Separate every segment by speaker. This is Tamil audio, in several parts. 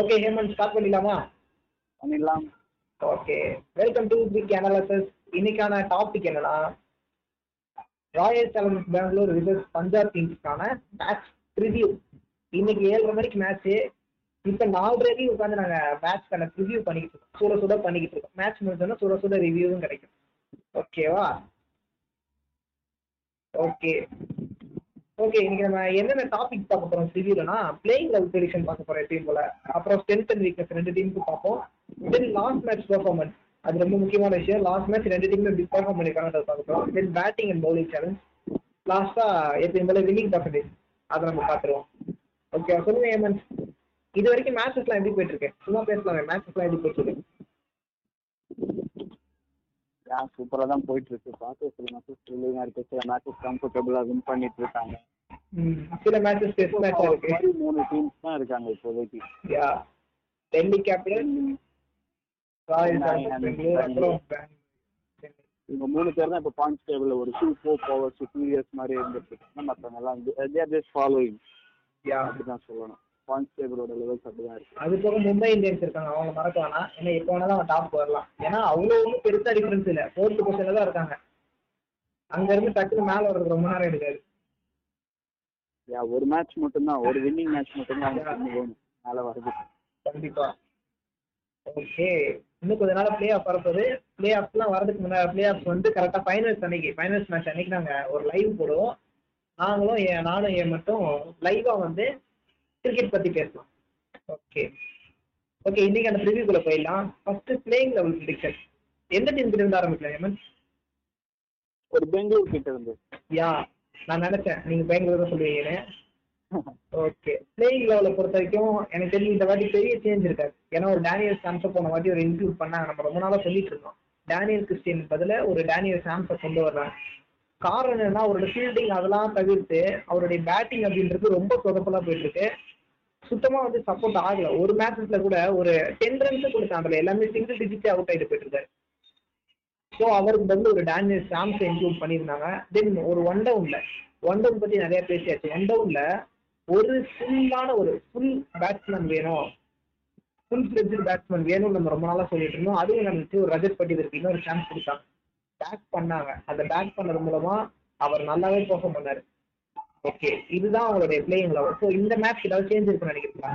Speaker 1: ஓகே ஹேமந்த் ஸ்டார்ட் பண்ணிடலாமா?
Speaker 2: பண்ணிடலாம்.
Speaker 1: Okay welcome to big analysis இன்னைக்கான டாபிக் என்னன்னா Royal Challengers Bangalore versus Punjab கிங்ஸ்க்கான match review இன்னைக்கு ஏழரை மணிக்கு மேட்ச் இப்போ நாலரைக்கு உட்காந்து நாங்க மேட்ச்க்கான ரிவ்யூ பண்ணிக்கிட்டு இருக்கோம். சுட சுட பண்ணிக்கிட்டு இருக்கோம். மேட்ச் முடிஞ்சோன்னா சுட சுட ரிவ்யூவும் கிடைக்கும். ஓகேவா ஓகே ஓகே இன்னைக்கு நம்ம என்னென்ன டாபிக் பார்க்க போறோம் ரிவ்யூலனா பிளேயிங் லெவல் ப்ரெடிக்ஷன் பார்க்க போறோம் எப்பயும் போல. அப்புறம் ஸ்ட்ரென்த் அண்ட் வீக்னஸ் ரெண்டு டீமுக்கு பார்ப்போம். தென் லாஸ்ட் மேட்ச் பெர்ஃபார்மன்ஸ் அது ரொம்ப முக்கியமான விஷயம். லாஸ்ட் மேட்ச் ரெண்டு டீமும் பிக் பெர்ஃபார்ம் பண்ணிருக்காங்க பார்க்க போறோம். Then batting and bowling challenge லாஸ்டா எப்பயும் போல வின்னிங் பர்சன்டேஜ் அதை நம்ம பார்த்துருவோம். ஓகே சொல்லுங்க ஏமன் இது வரைக்கும் மேட்சஸ்லாம் எப்படி போயிட்டு இருக்கு? சும்மா பேசலாமே மேட்சஸ்லாம் எப்படி போயிட்டு இருக்கு?
Speaker 2: யா சூப்பரா தான் போயிட்டு இருக்கு பார்த்து சில மேட்சஸ் த்ரில்லிங்கா இருக்கு சில மேட்சஸ் கம்ஃபர்டபுளா வின் பண்ணிட்டு இருக்காங்க.
Speaker 1: சில மேட்சஸ் டெஸ்ட் மேட்சா இருக்கு.
Speaker 2: மூணு டீம்ஸ் தான் இருக்காங்க இப்போதைக்கு.
Speaker 1: Yeah Delhi Capital.
Speaker 2: இவங்க மூணு பேர் தான் இப்போ பாயிண்ட்ஸ் டேபிள்ல ஒரு டூ ஃபோர் பவர் சுப்பீரியர்ஸ் மாதிரி இருந்துட்டு மற்றவங்க எல்லாம் தேர் ஜஸ்ட் ஃபாலோயிங்
Speaker 1: யா.
Speaker 2: அப்படிதான் சொல்லணும். பாயிண்ட்ஸ் டேபிளோட லெவல்ஸ் அப்படிதான் இருக்கு.
Speaker 1: அது போக மும்பை இந்தியன்ஸ் இருக்காங்க அவங்க மறக்க வேணாம். ஏன்னா எப்போ வேணாலும் அவங்க டாப் வரலாம் ஏன்னா அவ்வளோ ஒன்றும் பெருசா டிஃபரன்ஸ் இல்லை. ஃபோர்த் பொசிஷன்ல தான் இருக்காங்க. அங்க இருந்து டக்குனு மேல வர்றது ரொம்ப நேரம் எடுக்காது.
Speaker 2: யா ஒரு மேட்ச் மட்டும்தான். ஒரு வின்னிங் மேட்ச் மட்டும்தான் அவங்க மேலே வருது
Speaker 1: கண்டிப்பா. ஓகே இன்னும் கொஞ்ச நாள் பிளே ஆஃப் வரப்போகுது பிளே ஆஃப்லாம் வரதுக்கு முன்னாடி பிளே ஆஃப் வந்து கரெக்டாக ஃபைனல்ஸ் அன்னைக்கு. ஃபைனல்ஸ் மேட்ச் அன்னைக்கு நாங்கள் ஒரு லைவ் போடுவோம். நாங்களும் நானும் என் மட்டும் லைவாக வந்து கிரிக்கெட் பற்றி பேசலாம். ஓகே ஓகே இன்னைக்கு அந்த ப்ரிவியூக்குள்ள போயிடலாம். ஃபர்ஸ்ட் பிளேயிங் லெவல் ப்ரிடிக்ஷன் எந்த டீம் கிட்ட இருந்து ஆரம்பிக்கலாம் ஏமன்
Speaker 2: ஒரு பெங்களூர் கிட்ட இருந்து.
Speaker 1: யா நான் நினைச்சேன். நீங்க பெங்களூர் தான் சொல்லுவீங்கன்னு. ஓகே பிளேயிங் லெவலை பொறுத்த வரைக்கும் எனக்கு தெரிஞ்சு இந்த வாட்டி பெரிய சேஞ்ச் இருக்காது. ஏன்னா ஒரு டேனியல் சாம்ஸை போன வாட்டி ஒரு இன்க்ளூட் பண்ணாங்க நம்ம ரொம்ப நாளா சொல்லிட்டு இருந்தோம். டேனியல் கிறிஸ்டியன் பதிலா ஒரு டேனியல் சாம்ஸை கொண்டு வர்றாங்க. காரணம் என்னன்னா அவரோட ஃபீல்டிங் அதெல்லாம் தவிர்த்து அவருடைய பேட்டிங் அப்படின்றது ரொம்ப சொதப்பலா போயிட்டு இருக்கு. சுத்தமா வந்து சப்போர்ட் ஆகல. ஒரு மேட்ச்ல கூட ஒரு டென் ரன்ஸ் கொடுத்தாங்கல்ல எல்லாமே சிங்கிள் டிஜிட் அவுட் ஆயிட்டு போயிட்டு இருக்காரு ஸோ அவருக்கு பதில் ஒரு டேனியல் சாம்ஸை இன்க்ளூட் பண்ணியிருந்தாங்க. தென் ஒரு ஒன் டவுன்ல ஒன் டவுன் பத்தி நிறைய பேசியாச்சு. ஒன் டவுன்ல ஒரு ஃபுல்லான ஒரு ஃபுல் பேட்ஸ்மேன் வேணும். ஃபுல் ஃபிளெஜ்டு பேட்ஸ்மேன் வேணும்னு நம்ம ரொம்ப நாளா சொல்லிட்டு இருந்தோம். அதுவும் நடந்துச்சு ஒரு ரஜத் பட்டிதருக்கு இன்னொரு சான்ஸ் கொடுத்தாங்க பேக் பண்ணாங்க. அந்த பேக் பண்ணது மூலமா அவர் நல்லாவே பெர்ஃபார்ம் பண்ணாரு. ஓகே இதுதான் அவருடைய பிளேயிங் லெவல் ஸோ இந்த மேட்ச் ஏதாவது சேஞ்ச் இருக்குன்னு நினைக்கிறீங்களா?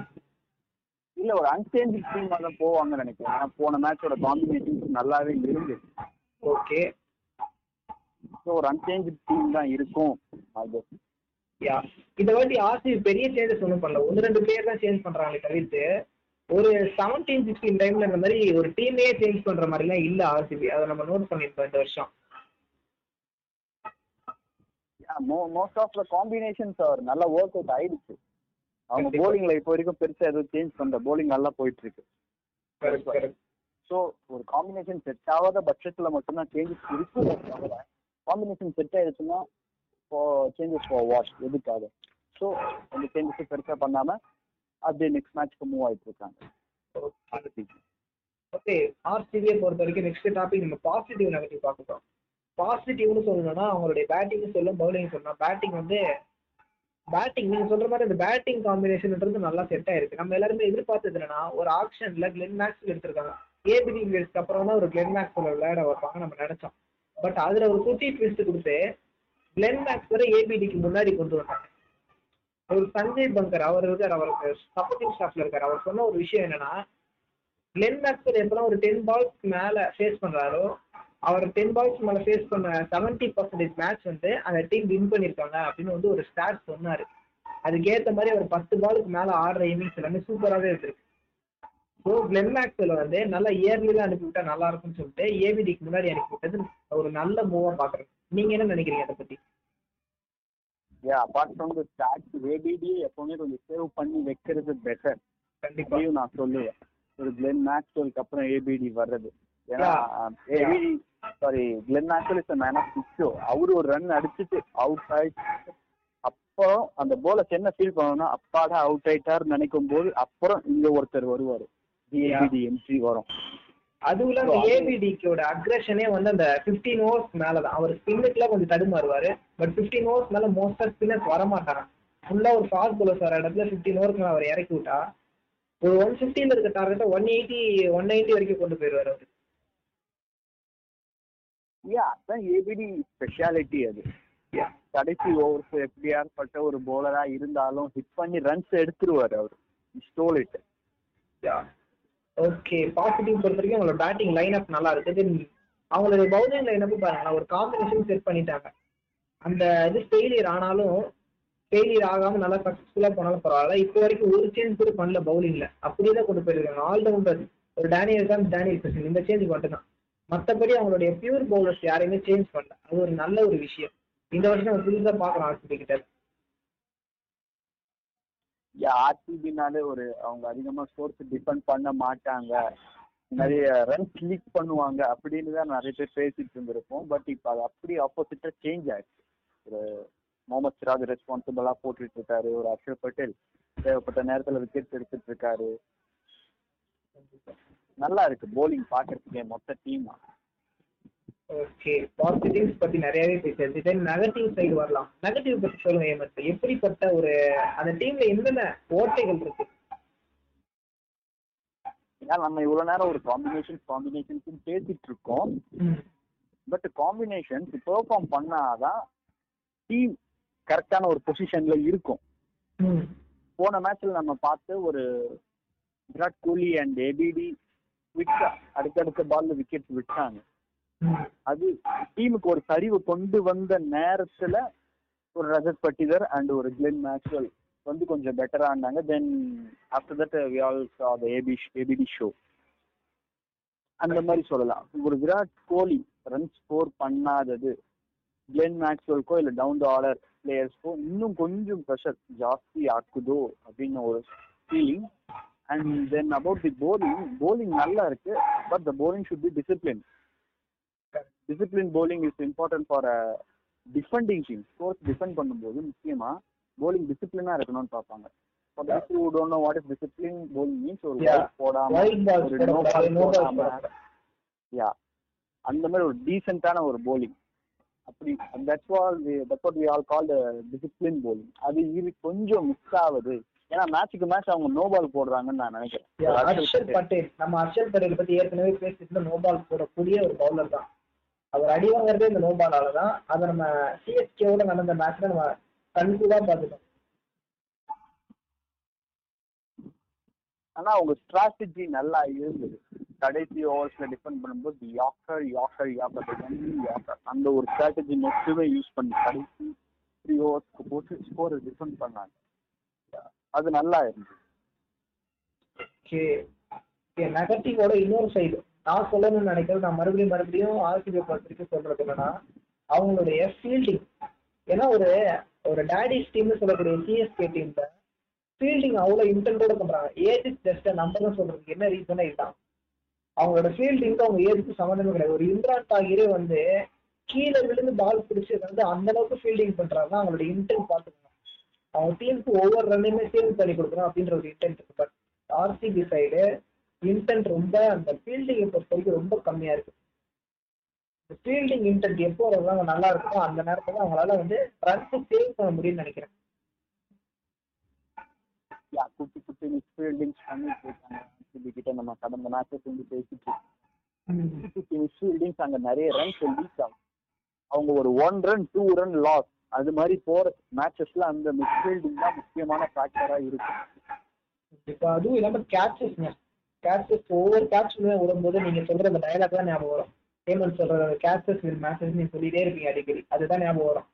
Speaker 2: இல்ல ஒரு அன்சேஞ்ச் டீமா தான் போவாங்கன்னு நினைக்கிறேன். ஏன்னா போன மேட்சோட காம்பினேஷன் நல்லாவே இருந்துச்சு
Speaker 1: ஓகே
Speaker 2: ஸோ ஒரு அன்சேஞ்ச் டீம் தான் இருக்கும். அது.
Speaker 1: யா இந்த வாட்டி ஆர்சிபி பெரிய சேஞ்சஸ் ஒன்றும் பண்ணல. ஒன்று ரெண்டு பிளேயர் தான் சேஞ்ச் பண்றாங்களே தவிர்த்து ஒரு செவன்டீன் சிக்ஸ்டீன் டைம்ல இந்த மாதிரி ஒரு டீமே சேஞ்ச் பண்ற மாதிரிலாம் இல்ல ஆர்சிபி அதை நம்ம நோட் பண்ணிருக்கோம் இந்த வருஷம்.
Speaker 2: மோஸ்ட் ஆஃப் த காம்பினேஷன்ஸ் அவர் நல்லா ஒர்க் அவுட் ஆயிடுச்சு. அவங்க. போலிங்ல இப்போ வரைக்கும் பெருசா எதுவும் சேஞ்ச் பண்ணல. போலிங் நல்லா போயிட்டு இருக்கு ஸோ ஒரு காம்பினேஷன் செட் ஆகாத பட்சத்துல மட்டும்தான் சேஞ்சஸ் இருக்கும் காம்பினேஷன் செட் ஆயிடுச்சுன்னா சேஞ்சஸ் ஃபார் வாஷ் எதுக்காக? ஸோ அந்த சேஞ்சஸ் பெருசா பண்ணாம அப்படியே நெக்ஸ்ட் மேட்ச்க்கு மூவ் ஆயிட்டு இருக்காங்க.
Speaker 1: ஓகே ஆர்சிபியை பொறுத்த வரைக்கும் நெக்ஸ்ட் டாபிக் நம்ம பாசிட்டிவ் நெகட்டிவ் பார்க்கலாம் பாசிட்டிவ்னு சொல்லணும்னா அவங்களுடைய பேட்டிங் சொல்லும் பவுலிங் சொல்லலாம் பேட்டிங் வந்து பேட்டிங் நீங்க சொல்ற மாதிரி அந்த பேட்டிங் காம்பினேஷன்ன்றது நல்லா செட் ஆயிருக்கு. நம்ம எல்லாருமே எதிர்பார்த்தது என்னன்னா ஒரு ஆக்ஷன்ல கிளென் மேக்ஸ் எடுத்திருக்காங்க. ஏபிடி பிளேஸ்க்கு அப்புறம் தான் ஒரு கிளென் மேக்ஸ் விளையாட வைப்பாங்க நம்ம நினைச்சோம். பட் அதுல ஒரு குட்டி ட்விஸ்ட் கொடுத்து கிளென் மேக்ஸ் வரை ஏபிடிக்கு முன்னாடி கொண்டு வந்தாங்க. ஒரு சஞ்சய் பங்கர் அவர் இருக்கார் அவருக்கு சப்போர்ட்டிங் ஸ்டாஃப்ல இருக்கார். அவர் சொன்ன ஒரு விஷயம் என்னன்னா கிளென் மேக்ஸ்வெல் எப்பெல்லாம் ஒரு டென் பால்ஸ்க்கு மேல ஃபேஸ் பண்றாரோ அவர் டென் பால்ஸ் மேல ஃபேஸ் பண்ண செவன்டி பர்சன்டேஜ் மேட்ச் வந்து அந்த டீம் வின் பண்ணிருக்காங்க அப்படின்னு வந்து ஒரு ஸ்டாட் சொன்னாரு. அதுக்கேற்ற மாதிரி அவர் பத்து பாலுக்கு மேல ஆடுற இன்னிங்ஸ் எல்லாமே சூப்பராகவே இருக்கு ஸோ கிளென் மேக்ஸ்வெல் வந்து நல்லா இயர்லியில் அனுப்பிவிட்டா நல்லா இருக்கும்னு சொல்லிட்டு ஏபிடிக்கு முன்னாடி அனுப்பிவிட்டது ஒரு நல்ல மூவா பாக்குறேன் நீங்க என்ன நினைக்கிறீங்க அதை பத்தி?
Speaker 2: ஏ apart from the stats ABD எப்பவுமே கொஞ்சம் சேவ் பண்ணி வைக்கிறது பெட்டர்
Speaker 1: கண்டிப்பா.
Speaker 2: அதையும் நான் சொல்லுவேன். ஒரு கிளென் மேக்ஸ்வெல்க்கு அப்புறம் ஏபிடி வர்றது. ஏன்னா sorry Glenn is man of பிக்ஸோ அவரு ஒரு ரன் அடிச்சுட்டு அவுட் ஆயிடுச்சு அப்புறம் அந்த போல என்ன ஃபீல் பண்ணணும்னா அப்பாடா அவுட் ஆயிட்டாருன்னு நினைக்கும் போது அப்புறம் இங்க ஒருத்தர் வருவாரு. ஏபிடி என்ட்ரி வரும்.
Speaker 1: அதுவும் இல்லாம ஏபிடிக்கோட அக்ரஷனே வந்து அந்த 15 ஓவர்ஸ் மேலதான். அவர் ஸ்பின்னுக்குலாம் கொஞ்சம் தடுமாறுவாரு. பட் 15 ஓவர்ஸ் மேல மோஸ்டா ஸ்பின்னர்ஸ் வர மாட்டாங்க ஃபுல்லா ஒரு ஃபாஸ்ட் bowlers வர இடத்துல 15 ஓவருக்கு மேல அவர் இறக்கி விட்டா ஒரு ஒன் ஃபிஃப்டியில் இருக்க டார்கெட்டை ஒன் எயிட்டி ஒன் நைன்ட்டி வரைக்கும் கொண்டு போயிடுவார் அவர்.
Speaker 2: யா அதான் ஏபிடி ஸ்பெஷாலிட்டி அது. கடைசி ஓவர்ஸ் எப்படியாப்பட்ட ஒரு போலரா இருந்தாலும் ஹிட் பண்ணி ரன்ஸ் எடுத்துருவாரு அவர். ஸ்டோல் இட்
Speaker 1: ஓகே பாசிட்டிவ் பொறுத்த வரைக்கும் அவங்களோட பேட்டிங் லைன் அப் நல்லா இருக்கு. அவங்களோட பவுலிங் லைன் அப் பாருங்க ஒரு காம்பினேஷன் செட் பண்ணிட்டாங்க. அந்த இது ஃபெயிலியர் ஆனாலும் ஃபெயிலியர் ஆகாம நல்லா சக்சஸ்ஃபுல்லா போனாலும் பரவாயில்ல. இப்போ வரைக்கும் ஒரு சேஞ்ச் கூட பண்ணல பவுலிங்ல அப்படியே தான் கொண்டு போயிருக்காங்க. ஆல் ரவுண்டர் ஒரு டேனியல் தான் டேனியல் பிரசன் இந்த சேஞ்ச் மட்டும் தான் மற்றபடி அவங்களுடைய பியூர் பவுலர்ஸ் யாரையுமே சேஞ்ச் பண்ணல. அது ஒரு நல்ல ஒரு விஷயம். இந்த வருஷம் நம்ம புதுசா பாக்குறோம் ஆர்சிபி கிட்ட.
Speaker 2: ஆர்சிபினாலே ஒரு அவங்க அதிகமா ஸ்கோர்ஸ் டிபெண்ட் பண்ண மாட்டாங்க. நிறைய ரன்ஸ் லீக் பண்ணுவாங்க அப்படின்னு தான் நிறைய பேர் பேசிட்டு இருந்திருப்போம். பட் இப்போ அது அப்படியே ஆப்போசிட்டா சேஞ்ச் ஆயிடுச்சு. ஒரு முகமது சிராஜ் ரெஸ்பான்சிபிளா போட்டுட்டு இருக்காரு. ஒரு அக்ஷர் பட்டேல் தேவைப்பட்ட நேரத்துல விக்கெட் எடுத்துட்டு இருக்காரு. நல்லா இருக்கு. போலிங் பாக்குறதுக்கே மொத்த டீம்
Speaker 1: ஓகே பாசிட்டிவ்ஸ் பத்தி நிறையவே பேசியாச்சு. தென் நெகட்டிவ் சைடு வரலாம். நெகட்டிவ் பத்தி சொல்லுங்க ஏமத் எப்படிப்பட்ட ஒரு அந்த டீம்ல என்னென்ன ஓட்டைகள் இருக்கு?
Speaker 2: ஏன்னா நம்ம இவ்வளவு நேரம் ஒரு காம்பினேஷன் காம்பினேஷன்ஸ் பேசிட்டு இருக்கோம். பட் காம்பினேஷன்ஸ் பெர்ஃபார்ம் பண்ணாதான் டீம் கரெக்டான ஒரு பொசிஷன்ல இருக்கும். போன மேட்ச்ல நம்ம பார்த்து ஒரு விராட் கோலி அண்ட் ஏபிடி விட்டா அடுத்தடுத்த பால்ல விக்கெட் விட்டாங்க. அது டீமுக்கு ஒரு சரிவு கொண்டு வந்த நேரத்துல ஒரு ரஜத் பட்டிதர் அண்ட் ஒரு கிளென் மேக்ஸ்வெல் வந்து கொஞ்சம் பெட்டரா இருந்தாங்க then after that we all saw the AB ABD show அந்த மாதிரி சொல்லலாம். ஒரு விராட் கோலி ரன் ஸ்கோர் பண்ணாதது கிளென் மேக்ஸ்வெல்க்கோ இல்ல டவுன் த ஆர்டர் பிளேயர்ஸ்க்கோ இன்னும் கொஞ்சம் ப்ரெஷர் ஜாஸ்தி ஆக்குதோ அப்படின்னு ஒரு feeling and then about the bowling bowling நல்லா இருக்கு but the bowling should be discipline discipline bowling is important for defending team scores defend பண்ணும்போது முக்கியமா போலிங் டிசிப்ளினா இருக்கணும்னு பார்ப்பாங்க. What is discipline, bowling means ஒரு போடாம ஒரு
Speaker 1: நோ
Speaker 2: யா அந்த மாதிரி ஒரு டீசென்ட்டான ஒரு போலிங் அப்படி that's all that's what we all call discipline bowling அது இது கொஞ்சம் மிஸ் ஆகுது. ஏன்னா மேட்ச்சுக்கு மேட்ச் அவங்க நோ பால் போடுறாங்கன்னு நான் நினைக்கிறேன்.
Speaker 1: ஹர்ஷல்
Speaker 2: பட்டேல்.
Speaker 1: நம்ம ஹர்ஷல் பட்டேல் பத்தி ஏற்கனவே பேசிட்டு நோ பால் போடக்கூடிய ஒரு பவுலர் தான். அவர் அடி வாங்குறதே இந்த நோ பாலால தான். அதை நம்ம சிஎஸ்கேவோட நடந்த மேட்ச்ல நம்ம கண்கூடா பார்த்துட்டோம்
Speaker 2: ஆனா அவங்க ஸ்ட்ராட்டஜி நல்லா இருந்தது. கடைசி ஓவர்ஸ்ல டிஃபெண்ட் பண்ணும்போது யாக்கர் யாக்கர் யாக்கர் யாக்கர் அந்த ஒரு ஸ்ட்ராட்டஜி மட்டுமே யூஸ் பண்ணி கடைசி த்ரீ ஓவர்ஸ்க்கு போட்டு ஸ்கோரை டிஃபெண்ட் பண்ணாங்க. அது நல்லா
Speaker 1: இருந்துச்சு நெகட்டிவோட இன்னொரு சைடு நான் சொல்லணும்னு நினைக்கிறது நான் மறுபடியும் மறுபடியும் ஆர்சிபி பொறுத்த சொல்றது என்னன்னா அவங்களுடைய ஃபீல்டிங் ஏன்னா ஒரு ஒரு டேடிஸ் டீம்னு சொல்லக்கூடிய சிஎஸ்கே டீம்ல ஃபீல்டிங் அவ்வளோ இன்டென்டோட பண்றாங்க. ஏஜ் ஜஸ்ட் நம்பர் சொல்றதுக்கு என்ன ரீசனே இதுதான் அவங்களோட ஃபீல்டிங்க்கு அவங்க ஏஜுக்கு சம்மந்தமே கிடையாது. ஒரு இம்ரான் தாகிரே வந்து கீழே விழுந்து பால் பிடிச்சது வந்து அந்த அளவுக்கு ஃபீல்டிங் பண்றாங்க அவங்களோட இன்டென்ட் பார்த்து டீமுக்கு ஒவ்வொரு ரன்னையுமே சேவ் பண்ணி கொடுக்கணும் அப்படின்ற ஒரு இன்டென்ட் இருக்கு. பட் ஆர்சிபி சைடு இன்டென்ட் ரொம்ப அந்த ஃபீல்டிங்கை பொறுத்த வரைக்கும் ரொம்ப கம்மியா இருக்கு. ஃபீல்டிங் இன்டென்ட் எப்போ அவங்க நல்லா இருக்குமோ அந்த நேரத்துல அவங்களால வந்து ரன்ஸ் சேவ் பண்ண முடியும்னு நினைக்கிறேன்.
Speaker 2: குட்டி குட்டி மிஸ் ஃபீல்டிங்ஸ் பண்ணிட்டு இருக்காங்க கிட்ட நம்ம கடந்த மேட்சஸ் வந்து பேசிட்டு குட்டி குட்டி மிஸ் ஃபீல்டிங்ஸ் அங்க நிறைய ரன்ஸ் லீக் ஆகும். அவங்க ஒரு one run two run loss அது மாதிரி போற மேட்சஸ்ல அந்த மிட்ஃபீல்டிங் தான் முக்கியமான ஃபேக்டரா இருக்கும்.
Speaker 1: இப்போ அதுவும் இல்லாம கேட்சஸ்ங்க கேட்சஸ் ஒவ்வொரு கேட்சுமே விடும்போது நீங்க சொல்ற அந்த டயலாக் தான் ஞாபகம் வரும். ஹேமந்த் சொல்ற கேட்சஸ் வில் மேட்சஸ் நீங்க சொல்லிட்டே இருப்பீங்க அடிக்கடி. அதுதான் ஞாபகம் வரும்.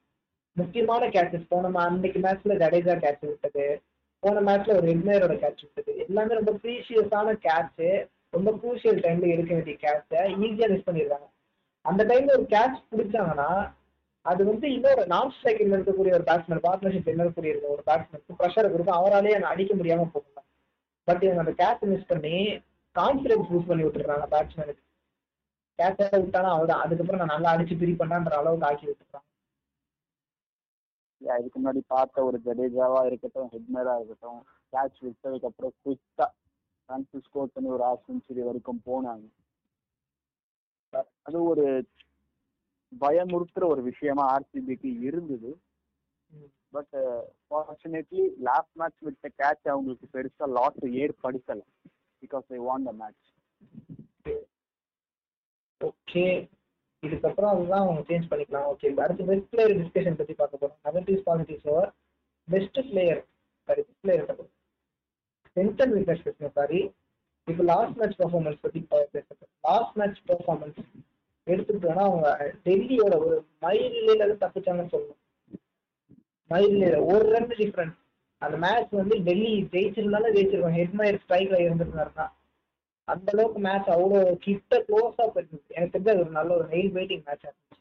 Speaker 1: முக்கியமான கேட்சஸ் போன ma- அன்னைக்கு மேட்ச்ல ஜடேஜா கேட்ச் விட்டது. போன மேட்ச்ல ஒரு ரெட்மேரோட கேட்ச் விட்டது. எல்லாமே ரொம்ப ப்ரீஷியஸான கேட்ச் ரொம்ப க்ரூஷியல் டைம்ல எடுக்க வேண்டிய கேட்சை ஈஸியா மிஸ் பண்ணிடுறாங்க. அந்த டைம்ல ஒரு கேட்ச் பிடிச்சாங்கன்னா அது வந்து இன்னொரு நான் ஸ்ட்ரைக்கில் இருக்கக்கூடிய ஒரு பேட்ஸ்மேன் பார்ட்னர்ஷிப் இருக்கக்கூடிய ஒரு பேட்ஸ்மேனுக்கு ப்ரெஷர் கொடுக்கும் அவராலேயே அடிக்க முடியாம போகும். பட் இவங்க அந்த கேட்ச் மிஸ் பண்ணி கான்ஃபிடன்ஸ் பூஸ்ட் பண்ணி விட்டுறாங்க பேட்ஸ்மேனுக்கு கேட்சை விட்டானா அவ்வளோதான் அதுக்கப்புறம் நான் நல்லா அடிச்சு பிரி பண்ணான்ற அளவுக்கு ஆக்கி
Speaker 2: Yeah, இதுக்கு முன்னாடி பார்த்த ஒரு ஜடேஜாவா இருக்கட்டும் ஹெட்மேரா இருக்கட்டும் கேட்ச் விட்டதுக்கு அப்புறம் குயிக்கா ரன்ஸ் ஸ்கோர் பண்ணி ஒரு ஆஃப் செஞ்சுரி வரைக்கும் போனாங்க. அது ஒரு பயமுறுத்துற ஒரு விஷயமா ஆர்சிபிக்கு இருந்தது. பட் ஃபார்ச்சுனேட்லி லாஸ்ட் மேட்ச் விட்ட கேட்ச் அவங்களுக்கு பெருசா loss ஏற்படுத்தல. Because they won the match
Speaker 1: okay இதுக்கப்புறம் அதுதான் அவங்க சேஞ்ச் பண்ணிக்கலாம். ஓகே அடுத்து பெஸ்ட் பிளேயர் டிஸ்கஷன் பத்தி பார்க்க போறோம். Negatives positives over best player sorry best player center wicket பேசுங்க சாரி இப்போ லாஸ்ட் மேட்ச் பெர்ஃபார்மன்ஸ் பத்தி பேசுறேன் லாஸ்ட் மேட்ச் பெர்ஃபார்மன்ஸ் எடுத்துக்கிட்டோம்னா அவங்க டெல்லியோட ஒரு மைல்ல தப்பிச்சாங்கன்னு சொல்லணும். மைல்ல ஒரு ரன் டிஃபரன்ஸ் அந்த மேட்ச் வந்து டெல்லி ஜெயிச்சிருந்தாலும் ஜெயிச்சிருக்கோம். ஹெட்மயர் ஸ்ட்ரைக்ல இருந்திருந்தாருன்னா அந்த அளவுக்கு மேட்ச் அவ்வளோ கிட்ட க்ளோஸா போயிருந்துச்சு எனக்கு தெரிஞ்ச அது ஒரு நல்ல ஒரு நெயில் வெயிட்டிங் மேட்ச் இருந்துச்சு.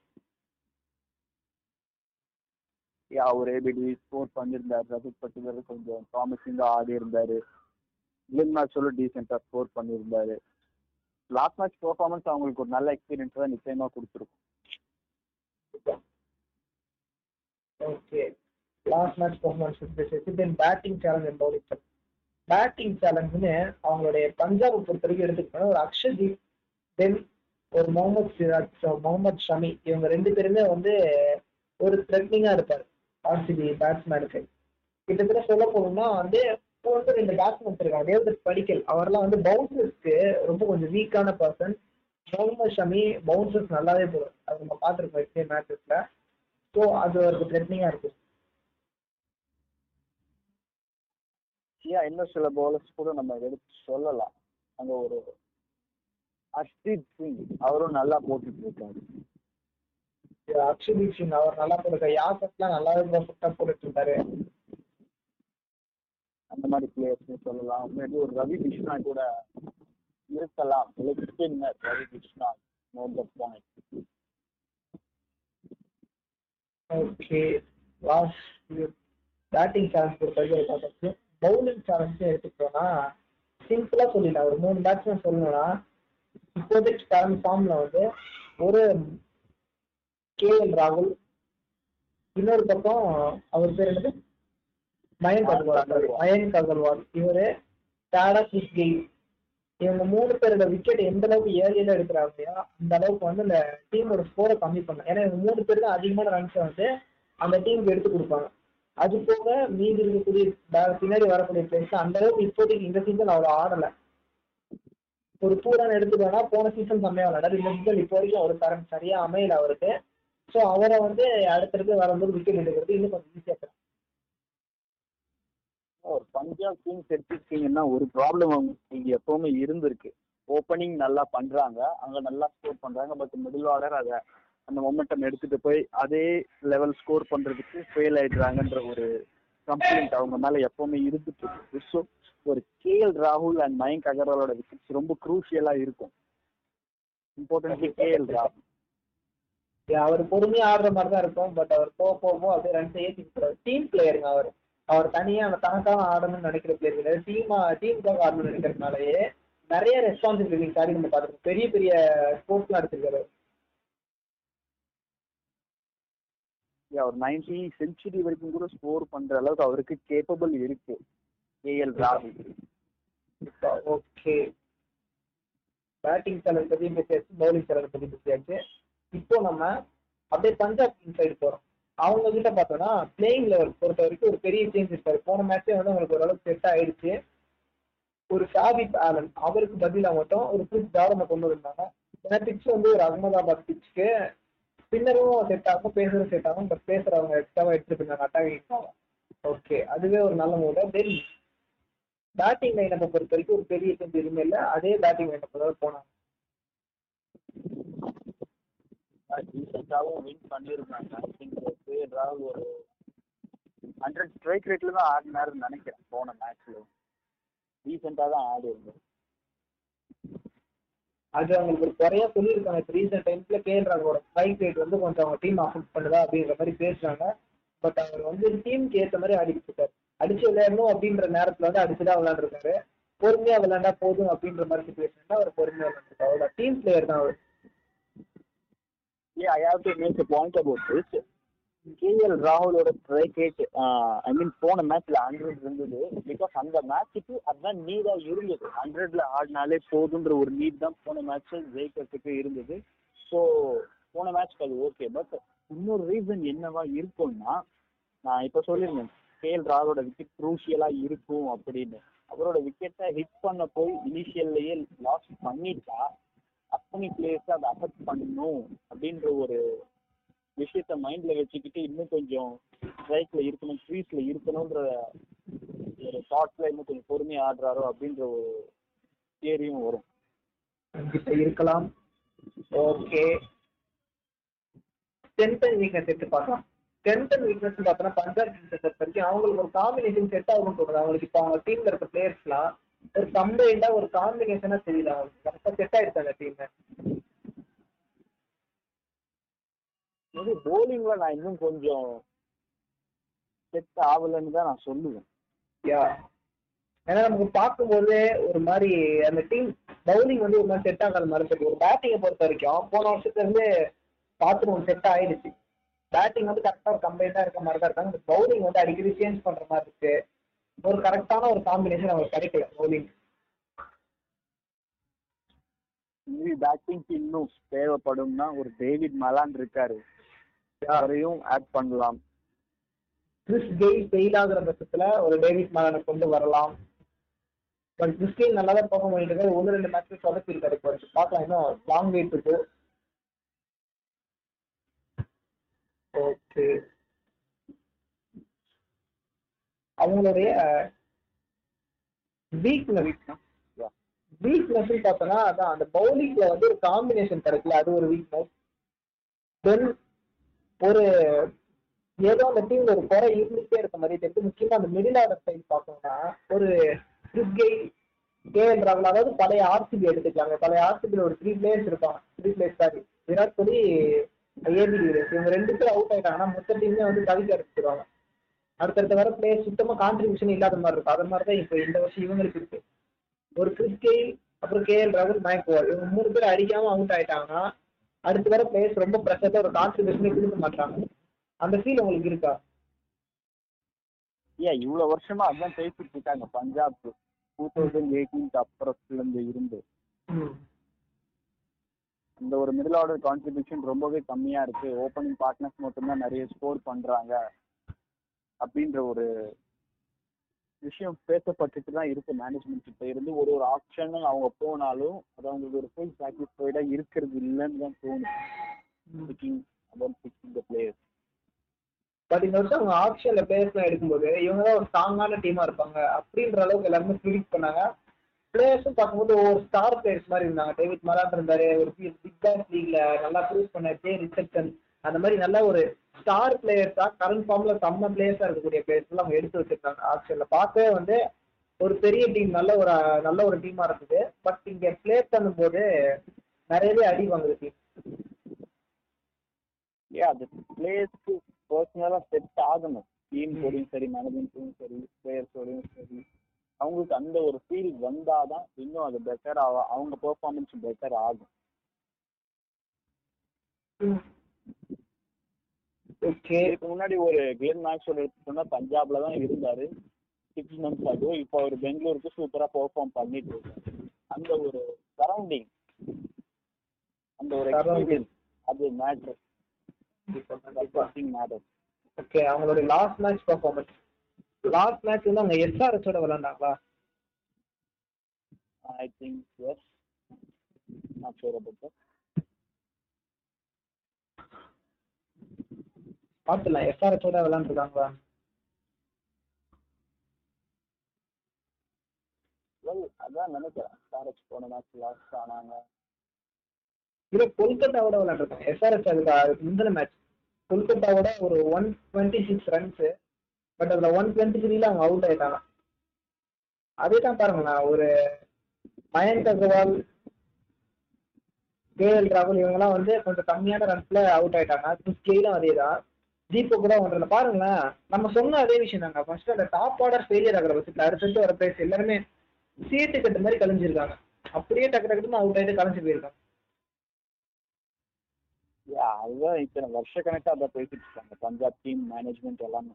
Speaker 2: யா ஒரு ஏபிடி ஸ்கோர் பண்ணியிருந்தாரு. ரஜத் பட்டிலர் கொஞ்சம் ப்ராமிசிங்கா ஆடி இருந்தாரு கிளின் மேட்ச் சொல்ல டீசெண்டா ஸ்கோர் பண்ணியிருந்தாரு. லாஸ்ட் மேட்ச் பெர்ஃபார்மன்ஸ் அவங்களுக்கு ஒரு நல்ல எக்ஸ்பீரியன்ஸ் தான் நிச்சயமா கொடுத்துருக்கும்.
Speaker 1: ஓகே லாஸ்ட் மேட்ச் பெர்ஃபார்மன்ஸ் பேசிட்டு then batting challenge and bowling challenge batting சேலஞ்சுன்னு அவங்களுடைய பஞ்சாபை பொறுத்த வரைக்கும் எடுத்துக்கிட்டோம்னா ஒரு அக்ஷதீப் தென் ஒரு முகமது சிராஜ் முகமது ஷமி இவங்க ரெண்டு பேருமே வந்து ஒரு த்ரெட்னிங்கா இருப்பார். ஆர்சிபி பேட்ஸ்மேனுக்கு கிட்டத்தட்ட சொல்ல போகணும்னா வந்து இப்போ வந்து ரெண்டு பேட்ஸ்மேன்ஸ் இருக்காங்க. தேவதத் படிக்கல். அவர்லாம் வந்து பவுன்சர்ஸ்க்கு ரொம்ப கொஞ்சம் வீக்கான பர்சன் முகமது ஷமி பவுன்சர்ஸ் நல்லாவே போகும் அது நம்ம பார்த்துருக்கோம் எஸ்ஏ மேட்சஸ்ல ஸோ அது ஒரு த்ரெட்னிங்கா இருக்கும்.
Speaker 2: ஏன் இன்னும் சில பவுலர்ஸ் கூட நம்ம எடுத்து சொல்லலாம். அங்க ஒரு அர்ஷ்தீப் சிங் அவரும் நல்லா போட்டுட்டு இருக்காரு.
Speaker 1: அக்ஷதீப் சிங் அவர் நல்லா போடுறாரு யாசஸ்லாம் நல்லாவே பர்ஃபெக்டா போட்டுட்டு இருந்தாரு
Speaker 2: அந்த மாதிரி பிளேயர்ஸ் சொல்லலாம். மேபி ஒரு ரவி கிருஷ்ணா கூட இருக்கலாம். Spinner Ravi Krishna note the point
Speaker 1: okay last batting challenge பொறுத்த பார்த்தாச்சு பவுலிங் சேலஞ்ச் எடுத்துக்கிட்டோம்னா சிம்பிளா சொல்லிடலாம். ஒரு மூணு பேட்ஸ்மேன் சொல்லணும்னா இப்போதைக்கு கரண்ட் ஃபார்ம்ல வந்து ஒரு கே எல் ராகுல் இன்னொரு பக்கம் அவர் பேர் என்னது? மயங்க் அகர்வால் மயங்க் அகர்வால் இவரு டாடா கிறிஸ் கெயில் இவங்க மூணு பேரோட விக்கெட் எந்த அளவுக்கு ஏரியில எடுக்கிறாங்க அந்த அளவுக்கு வந்து இந்த டீமோட ஸ்கோரை கம்மி பண்ணலாம் ஏன்னா இவங்க மூணு பேர் தான் அதிகமான ரன்ஸை வந்து அந்த டீமுக்கு எடுத்து கொடுப்பாங்க. அது போக மீதி இருக்கக்கூடிய பின்னாடி வரக்கூடிய பிளேயர்ஸ் அந்த அளவுக்கு இப்போதைக்கு இந்த சீசன் அவ்வளோ ஆடல. ஒரு பூரான் எடுத்துக்கோனா போன சீசன் செம்மையா விளையாடாரு இந்த சீசன் இப்போ வரைக்கும் அவர் தரம் சரியா அமையல அவருக்கு. ஸோ அவரை வந்து அடுத்தடுத்து வரும்போது விக்கெட் எடுக்கிறது இன்னும் கொஞ்சம் ஈஸியாக இருக்கும்.
Speaker 2: ஒரு பஞ்சாப் கிங்ஸ் எடுத்துக்கிட்டீங்கன்னா ஒரு ப்ராப்ளம் இங்க எப்பவுமே இருந்திருக்கு. ஓப்பனிங் நல்லா பண்றாங்க. அங்க நல்லா ஸ்கோர் பண்றாங்க. பட் மிடில் ஆர்டர் அதை அந்த மொமெண்டம் எடுத்துட்டு போய் அதே லெவல் ஸ்கோர் பண்றதுக்கு ஃபெயில் ஆயிடுறாங்கன்ற ஒரு கம்ப்ளைண்ட் அவங்க மேல எப்பவுமே இருந்துட்டு இருக்கு. ஸோ ஒரு கேஎல் ராகுல் அண்ட் மயங்க் அகர்வாலோட விக்கெட்ஸ் ரொம்ப குரூஷியலா இருக்கும். இம்பார்ட்டன்ட்லி கேஎல் ராகுல்
Speaker 1: அவர் பொறுமையா ஆடுற மாதிரி தான் இருக்கும். பட் அவர் போக போகும் அப்படியே ரன்ஸ் ஏற்றி டீம் பிளேயருங்க அவர். அவர் தனியா அந்த தனக்காக ஆடணும்னு நினைக்கிற பிளேயர் கிடையாது. டீமா டீமுக்காக ஆடணும்னு நினைக்கிறதுனாலயே நிறைய ரெஸ்பான்சிபிலிட்டிஸ் ஆடி நம்ம பார்த்துருக்கோம். பெரிய பெரிய ஸ்போர்ட்ஸ்லாம் எடுத்திருக்காரு.
Speaker 2: ஒரு நைன்டி செஞ்சுரி வரைக்கும் கூட ஸ்கோர் பண்ற அளவுக்கு அவருக்கு கேப்பபிள் இருக்கு. கேஎல் ராகுல்.
Speaker 1: ஓகே பேட்டிங் சேலர் பத்தி பேசியாச்சு பவுலிங் சேலர் பத்தி பேசியாச்சு. இப்போ நம்ம அப்படியே பஞ்சாப் கிங் சைடு போறோம். அவங்க கிட்ட பார்த்தோம்னா பிளேயிங் லெவல் பொறுத்த வரைக்கும் ஒரு பெரிய சேஞ்ச் இருக்காரு போன மேட்சே வந்து அவங்களுக்கு ஓரளவுக்கு செட் ஆயிடுச்சு. ஒரு ஷாபிப் ஆலன் அவருக்கு பதிலாக மட்டும் ஒரு பிரிட்ஜ் தாரமை கொண்டு வந்தாங்க ஏன்னா பிட்ச் வந்து ஒரு அகமதாபாத் பிச்சுக்கு ஸ்பின்னரும் செட் ஆகும் பேசரும் செட் ஆகும் பட் பேசர் அவங்க எக்ஸ்ட்ராவா எடுத்துட்டு இருந்தாங்க அட்டாகிங் ஓகே அதுவே ஒரு நல்ல மூட தென் பேட்டிங் லைனப்பை பொறுத்த வரைக்கும் ஒரு பெரிய சேஞ்ச் எதுவுமே இல்லை. அதே பேட்டிங் லைனப் தான் போனாங்க.
Speaker 2: ரீசெண்டாகவும் வின் பண்ணியிருந்தாங்க ஐ திங்க் ஒரு ஹண்ட்ரட் ஸ்ட்ரைக் ரேட்ல தான் ஆடினாருன்னு நினைக்கிறேன். போன மேட்ச்ல ரீசெண்டாக தான் ஆடி இருந்தது
Speaker 1: அது அவங்களுக்கு ஒரு குறையா சொல்லியிருக்காங்க. இப்போ ரீசெண்ட் டைம்ஸ்ல கேஎல் ராகுலோட ஸ்ட்ரைக் ரேட் வந்து கொஞ்சம் அவங்க டீம் அஃபெக்ட் பண்ணுதா அப்படின்ற மாதிரி பேசுறாங்க. பட் அவர் வந்து டீமுக்கு ஏற்ற மாதிரி ஆடிட்டு அடிச்சு விளையாடணும் அப்படின்ற நேரத்துல வந்து அடிச்சுதான் விளையாண்டுருக்காரு. பொறுமையா விளையாண்டா போதும் அப்படின்ற மாதிரி சுச்சுவேஷன் அவர் பொறுமையா விளையாண்டுருக்காரு. டீம் பிளேயர் தான் அவர்.
Speaker 2: Yeah, I have to make a point about this. KL ராகுலோட strike I mean போன மேட்ச்ல ஹண்ட்ரட் இருந்தது. பிகாஸ் அந்த மேட்ச்சுக்கு அதுதான் நீடா இருந்தது. ஹண்ட்ரட்ல ஆடினாலே போதுன்ற ஒரு நீட் தான் போன மேட்ச் ஜெயிக்கிறதுக்கு இருந்தது. ஸோ போன மேட்ச்க்கு அது ஓகே பட் இன்னொரு ரீசன் என்னவா இருக்கும்னா நான் இப்போ சொல்லியிருந்தேன் கேஎல் ராகுலோட விக்கெட் குரூஷியலா இருக்கும் அப்படின்னு. அவரோட விக்கெட்டை ஹிட் பண்ண போய் இனிஷியல்லையே லாஸ் பண்ணிட்டா அத்தனை பிளேயர்ஸ் அதை அஃபெக்ட் பண்ணணும் அப்படின்ற ஒரு விஷயத்த மைண்ட்ல வச்சுக்கிட்டு இன்னும் கொஞ்சம் ஸ்ட்ரைக்ல இருக்கணும் க்ரீஸ்ல இருக்கணும்ன்ற ஒரு தாட்ல இன்னும் கொஞ்சம் பொறுமையா ஆடுறாரோ அப்படின்ற ஒரு தியரியும் வரும்.
Speaker 1: கண்டிப்பா இருக்கலாம். ஓகே ஸ்ட்ரென்த் அண்ட் வீக்னஸ் எடுத்து பார்க்கலாம். ஸ்ட்ரென்த் அண்ட் வீக்னஸ் பார்த்தோம்னா பஞ்சாப் கிங்ஸை பொறுத்த வரைக்கும் அவங்களுக்கு ஒரு காம்பினேஷன் செட் ஆகும்னு தோணுது. அவங்களுக்கு இப்போ அவங்க டீம்ல இருக்க பிளேயர்ஸ்லாம் ஒரு கம்பைண்டா ஒரு காம்பினேஷனா தெரியல கரெக்டா செட் ஆயிடுச்சு அந்த டீம்
Speaker 2: மேபி போலிங்ல நான் இன்னும் கொஞ்சம் செட் ஆகலைன்னு தான் நான் சொல்லுவேன்.
Speaker 1: யா. ஏன்னா நமக்கு பார்க்கும்போது ஒரு மாதிரி அந்த டீம் பவுலிங் வந்து ஒரு மாதிரி செட் ஆகாத மாதிரி இருக்கு. ஒரு பேட்டிங்கை பொறுத்த வரைக்கும் போன வருஷத்துல இருந்து ஒன்று செட் ஆயிடுச்சு. பேட்டிங் வந்து கரெக்டாக ஒரு கம்பைண்டாக இருக்க மாதிரி தான் இருக்காங்க பவுலிங் வந்து அடிக்கடி சேஞ்ச் பண்ற மாதிரி இருக்கு. ஒரு கரெக்டான ஒரு காம்பினேஷன் அவங்களுக்கு கிடைக்கல. பவுலிங்
Speaker 2: மேபி பேட்டிங்க்கு இன்னும் தேவைப்படும்னா ஒரு டேவிட் மலான் இருக்காரு. அவரையும் ஆட் பண்ணலாம்.
Speaker 1: கிறிஸ் கெயில் ஃபெயில் ஆகுற பட்சத்துல ஒரு டேவிட் மாலனை கொண்டு வரலாம். பட் கிறிஸ் கெயில் நல்லா தான் பெர்ஃபார்ம் பண்ணிட்டு இருக்காரு. ஒன்று ரெண்டு மேட்ச் சொதப்பி இருக்காரு இப்போ பார்க்கலாம் இன்னும் லாங் வெயிட் இருக்கு ஓகே அவங்களுடைய வீக்னஸ் வீக்னஸ் பார்த்தோன்னா அதான் அந்த பவுலிங்ல வந்து ஒரு காம்பினேஷன் கிடைக்கல. அது ஒரு வீக்னஸ் தென் ஒரு ஏதோ அந்த டீம்ல ஒரு குறை இருந்துட்டே இருக்க மாதிரி தெரியுது. முக்கியமா அந்த மிடில் ஆர்டர் சைடு பார்த்தோம்னா ஒரு கிறிஸ் கெயில் கேஎல் ராகுல் அதாவது பழைய ஆர்சிபி எடுத்துக்கலாங்க. பழைய ஆர்சிபியில் ஒரு த்ரீ பிளேயர்ஸ் இருப்பாங்க. Three players sorry Virat Kohli AB இவங்க ரெண்டு பேரும் அவுட் ஆயிட்டாங்கன்னா மொத்த டீமே வந்து தவிக்க எடுத்துருவாங்க அடுத்தடுத்த வர பிளேயர் சுத்தமா கான்ட்ரிபியூஷன் இல்லாத மாதிரி இருக்கும். அது மாதிரி தான் இப்போ இந்த வருஷம் இவங்களுக்கு இருக்கு. ஒரு கிறிஸ் கெயில் அப்புறம் கேஎல் ராகுல் மயக்குவார் இவங்க மூணு பேர் அடிக்காம அவுட் ஆயிட்டாங்கன்னா அடுத்து வர பிளேயர்ஸ் ரொம்ப ப்ரெஷர்ல ஒரு கான்ட்ரிபியூஷனே கொடுக்க மாட்டாங்க அந்த ஃபீல் உங்களுக்கு இருக்கா?
Speaker 2: ஏன் இவ்வளவு வருஷமா அதான் பேசிட்டு இருக்காங்க. பஞ்சாப் டூ தௌசண்ட் எயிட்டீன்க்கு அப்புறத்துல இருந்து. இருந்து இந்த ஒரு மிடில் ஆர்டர் கான்ட்ரிபியூஷன் ரொம்பவே கம்மியா இருக்கு. ஓப்பனிங் பார்ட்னர்ஸ் மட்டும்தான் நிறைய ஸ்கோர் பண்றாங்க. அப்படின்ற ஒரு விஷயம் பேசப்பட்டுட்டு தான் இருக்கு மேனேஜ்மெண்ட் கிட்ட இருந்து. ஒரு ஒரு ஆப்ஷன் அவங்க போனாலும் அது அவங்களுக்கு ஒரு ஃபுல் சாட்டிஸ்ஃபைடா இருக்கிறது இல்லைன்னு தான் தோணுது. Picking about picking the players
Speaker 1: but இந்த வருஷம் அவங்க ஆப்ஷன்ல பிளேயர்ஸ்லாம் எடுக்கும்போது இவங்க தான் ஒரு ஸ்ட்ராங்கான டீமா இருப்பாங்க. அப்படின்ற அளவுக்கு எல்லாருமே ப்ரிடிக்ட் பண்ணாங்க. பிளேயர்ஸும் பார்க்கும்போது ஒவ்வொரு ஸ்டார் பிளேயர்ஸ் மாதிரி இருந்தாங்க. டேவிட் மலான் இருந்தாரு ஒரு பிக் பேஸ் லீக்ல நல்லா ப்ரூவ் பண்ண ஜே ரிசப்ஷன் அந்த மாதிரி நல்ல ஒரு ஸ்டார் பிளேயர்ஸா கரண்ட் ஃபார்ம்ல செம்ம பிளேயர்ஸா இருக்கக்கூடிய பிளேயர்ஸ் எல்லாம் அவங்க எடுத்து வச்சிருக்காங்க. ஆப்ஷன்ல பார்க்கவே வந்து ஒரு பெரிய டீம் நல்ல ஒரு நல்ல ஒரு டீமா இருந்தது பட் இங்க பிளே பண்ணும்போது நிறையவே அடி வாங்குது டீம்
Speaker 2: ஏ அது பிளேயர்ஸ்க்கு பர்சனலா செட் ஆகணும். டீம் கூடயும் சரி மேனேஜ்மெண்ட்டும் சரி பிளேயர்ஸோடையும் சரி. அவங்களுக்கு அந்த ஒரு ஃபீல் வந்தாதான் இன்னும் அது பெட்டர் ஆகும் அவங்க பெர்ஃபார்மன்ஸ் பெட்டர் ஆகும். இதுக்கு முன்னாடி ஒரு கிளென் மேக்ஸ்வெல் எடுத்துட்டோம்னா பஞ்சாப்ல தான் இருந்தாரு. சிக்ஸ் மந்த்ஸ் ஆகும் இப்போ அவர் பெங்களூருக்கு சூப்பரா பெர்ஃபார்ம் பண்ணிட்டு இருக்காரு. அந்த ஒரு சரௌண்டிங் அந்த ஒரு. எக்ஸ்பீரியன்ஸ் அது மேட்டர் மேட்டர்
Speaker 1: ஓகே அவங்களுடைய last match performance last match வந்து அவங்க எஸ்ஆர்எஸோட விளையாண்டாங்களா?
Speaker 2: I think yes not sure about that
Speaker 1: பார்த்துலாம் எஸ்ஆர்எஸோட விளையாண்டுருக்காங்களா?
Speaker 2: வெல் அதான் நினைக்கிறேன். ஸ்டாரஸ் போன மேட்ச் லாஸ்ட் ஆனாங்க.
Speaker 1: இல்ல கொல்கத்தாவோட விளையாண்டுருக்காங்க. எஸ்ஆர்எஸ் அதுக்கு அதுக்கு முந்தின மேட்ச் கொல்கத்தாவோட ஒரு one twenty six runs but அதுல ஒன் டுவெண்ட்டி த்ரீல அவங்க அவுட் ஆயிட்டாங்க. அதே தான் ஒரு மயங்க் அகர்வால் கேஎல் ராகுல் இவங்கெல்லாம் வந்து கொஞ்சம் கம்மியான ரன்ஸ்ல அவுட் ஆயிட்டாங்க. கிறிஸ் கெயிலும் அதே தான் தீபக் கூட ஒன்றல பாருங்களேன் நம்ம சொன்ன அதே விஷயம் தாங்க. ஃபர்ஸ்ட் அந்த டாப் ஆர்டர் ஃபெயிலியர் ஆகிற பட்சத்தில் அடுத்தடுத்து வர பிளேஸ் எல்லாருமே சீட்டு கட்டு மாதிரி கலைஞ்சிருக்காங்க. அப்படியே டக்கு டக்குன்னு அவுட் ஆயிட்டு கலைஞ்சு போயிருக்காங்க.
Speaker 2: அதுதான் இத்தனை வருஷ கணக்கா அதான் பேசிட்டு இருக்காங்க பஞ்சாப் டீம் மேனேஜ்மெண்ட் எல்லாமே.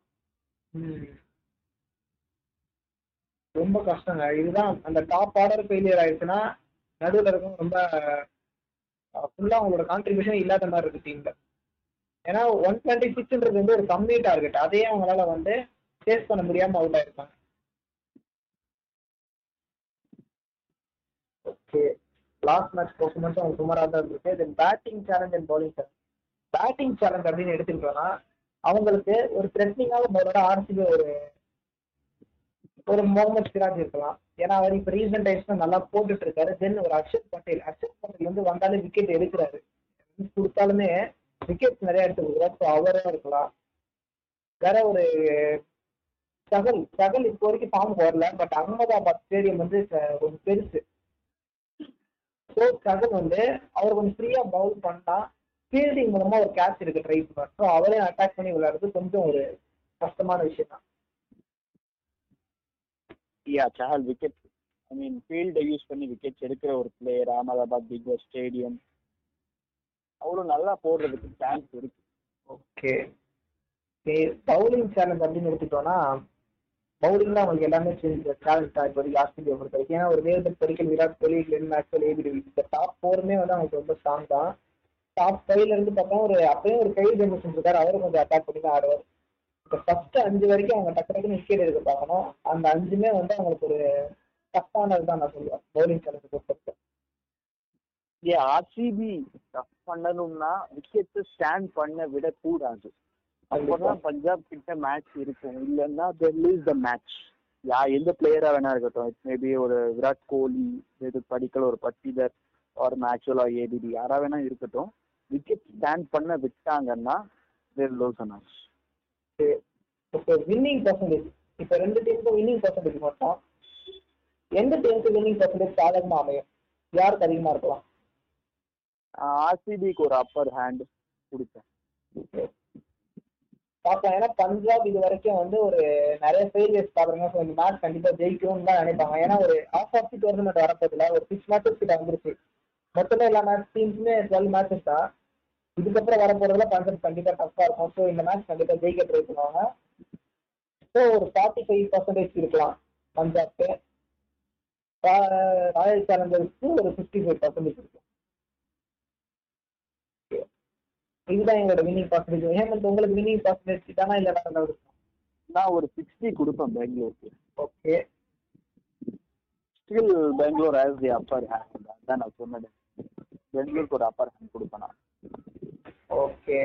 Speaker 1: ரொம்ப கஷ்டங்க. இதுதான் அந்த டாப் ஆர்டர் ஃபெயிலியர் ஆயிடுச்சுன்னா நடுவில் இருக்கும் ரொம்ப ஃபுல்லாக அவங்களோட கான்ட்ரிபியூஷன் இல்லாத மாதிரி இருக்கு டீம்ல ஏன்னா ஒன் டுவெண்ட்டி சிக்ஸ்ன்றது வந்து ஒரு கம்மி டார்கெட் அதையே அவங்களால வந்து சேஸ் பண்ண முடியாம அவுட் ஆயிருப்பாங்க. ஓகே லாஸ்ட் மேட்ச் பர்ஃபார்மன்ஸ் அவங்க சுமாராக தான் இருந்துச்சு. Then batting challenge and bowling challenge batting challenge அப்படின்னு எடுத்துக்கிட்டோம்னா அவங்களுக்கு ஒரு த்ரெட்னிங்காக முதல்ல ஆர்சிபி ஒரு ஒரு முகமது சிராஜ் இருக்கலாம். ஏன்னா அவர் இப்போ ரீசெண்ட் டைம்ஸ்ல நல்லா போட்டுட்டு இருக்காரு. தென் ஒரு அக்ஷத் பட்டேல் அக்ஷத் பட்டேல் வந்து வந்தாலே விக்கெட் எடுக்கிறாரு. கொடுத்தாலுமே விக்கெட் நிறைய எடுத்து கொடுக்குறாரு ஸோ அவரா இருக்கலாம். வேற ஒரு சகல் சகல் இப்போ வரைக்கும் ஃபார்ம் வரல. பட் அகமதாபாத் ஸ்டேடியம் வந்து ச- கொஞ்சம் பெருசு. ஸோ சகல் வந்து அவர் கொஞ்சம் ஃப்ரீயா பவுல் பண்ணா ஃபீல்டிங் மூலமா ஒரு கேட்ச் இருக்கு ட்ரை பண்ணுவார். ஸோ அவரே அட்டாக் பண்ணி விளையாடுறது கொஞ்சம் ஒரு கஷ்டமான விஷயம் தான்.
Speaker 2: யா சஹல் விக்கெட் ஐ மீன் ஃபீல்டை யூஸ் பண்ணி விக்கெட்ஸ் எடுக்கிற ஒரு பிளேயர் அகமதாபாத் பிக் பாஸ் ஸ்டேடியம் அவ்வளவு நல்லா போடுறதுக்கு சான்ஸ் இருக்கு.
Speaker 1: ஓகே பவுலிங் சேலஞ்ச் அப்படின்னு எடுத்துட்டோம்னா பவுலிங்ல அவங்களுக்கு எல்லாமே சேலஞ்ச் தான் இப்போ ஆஸ்திரேலியா பொறுத்த வரைக்கும் ஏன்னா ஒரு வேறு Padikkal Virat Kohli Glenn Maxwell AB இந்த டாப் ஃபோருமே வந்து அவங்களுக்கு ரொம்ப ஸ்ட்ராங் தான். டாப் ஃபைவ்ல இருந்து பார்த்தா ஒரு அப்பயும் ஒரு கைல் ஜெனரேஷன் இருக்காரு. அவரும் கொஞ்சம் அட்டாக் பண்ணி தான் ஆடுவார். இப்போ ஃபர்ஸ்ட் அஞ்சு வரைக்கும் அவங்க டக்கு டக்குன்னு விக்கெட் எடுக்க பார்க்கணும். அந்த அஞ்சுமே வந்து அவங்களுக்கு ஒரு டஃப்பானது தான் நான் சொல்லுவேன். பவுலிங் சேனல் பொறுத்த வரைக்கும்
Speaker 2: ஏ ஆர்சிபி டஃப் பண்ணணும்னா விக்கெட்ஸ் ஸ்டாண்ட் பண்ண விடக்கூடாது. அப்பதான் பஞ்சாப் கிட்ட மேட்ச் இருக்கும். இல்லைன்னா they lose the match yeah எந்த பிளேயரா வேணா இருக்கட்டும். இட் மேபி ஒரு விராட் கோலி இது படிக்கல ஒரு பட்டிதர் ஒரு மேட்சுவலா ஏபிடி யாரா வேணா இருக்கட்டும். விக்கெட் ஸ்டாண்ட் பண்ண விட்டாங்கன்னா they lose the match.
Speaker 1: இப்போ வின்னிங் பர்சன்டேஜ் இப்போ ரெண்டு டீமுக்கும் வின்னிங் பர்சன்டேஜ் மட்டும். எந்த டீமுக்கு வின்னிங் பர்சன்டேஜ் சாதகமா அமையும்? யாருக்கு அதிகமா இருக்கலாம்?
Speaker 2: ஆர்சிபிக்கு ஒரு அப்பர் ஹேண்ட் கொடுத்தேன்
Speaker 1: பார்க்கலாம் ஏன்னா பஞ்சாப் இது வரைக்கும் வந்து ஒரு நிறைய ஃபெயிலியர்ஸ் பாக்குறாங்க ஸோ இந்த மேட்ச் கண்டிப்பா ஜெயிக்கணும்னு தான் நினைப்பாங்க. ஏன்னா ஒரு ஆஃப் ஆஃப் தி டோர்னமெண்ட் வரப்போதுல ஒரு சிக்ஸ் மேட்சஸ் கிட்ட வந்துருச்சு. மொத்தமே எல்லா மேட்ச் டீம்ஸுமே டுவெல் மேட்சஸ் தான். இதுக்கப்புறம் வரப்போறதுல பஞ்சாப் கண்டிப்பா டஃப்பா இருக்கும். ஸோ இந்த மேட்ச் கண்டிப்பா ஜெயிக்க ட்ரை பண்ணுவாங்க. ஸோ ஒரு ஃபார்ட்டி ஃபைவ் பர்சன்டேஜ் இருக்கலாம் பஞ்சாப்க்கு. ராயல் சேலஞ்சர்ஸ்க்கு ஒரு ஃபிஃப்டி ஃபைவ் பர்சன்டேஜ் இருக்கும். இதுதான் எங்களோட வின்னிங் பர்சன்டேஜ் ஹேமந்த் உங்களுக்கு வின்னிங் பர்சன்டேஜ் தானா இல்லை இருக்குமா?
Speaker 2: நான் ஒரு சிக்ஸ்டி கொடுப்பேன் பெங்களூருக்கு.
Speaker 1: Okay.
Speaker 2: Still Bangalore has the upper hand அதான் நான் சொன்னது பெங்களூருக்கு ஒரு அப்பர் ஹேண்ட் கொடுப்பேன் நான்.
Speaker 1: ஓகே.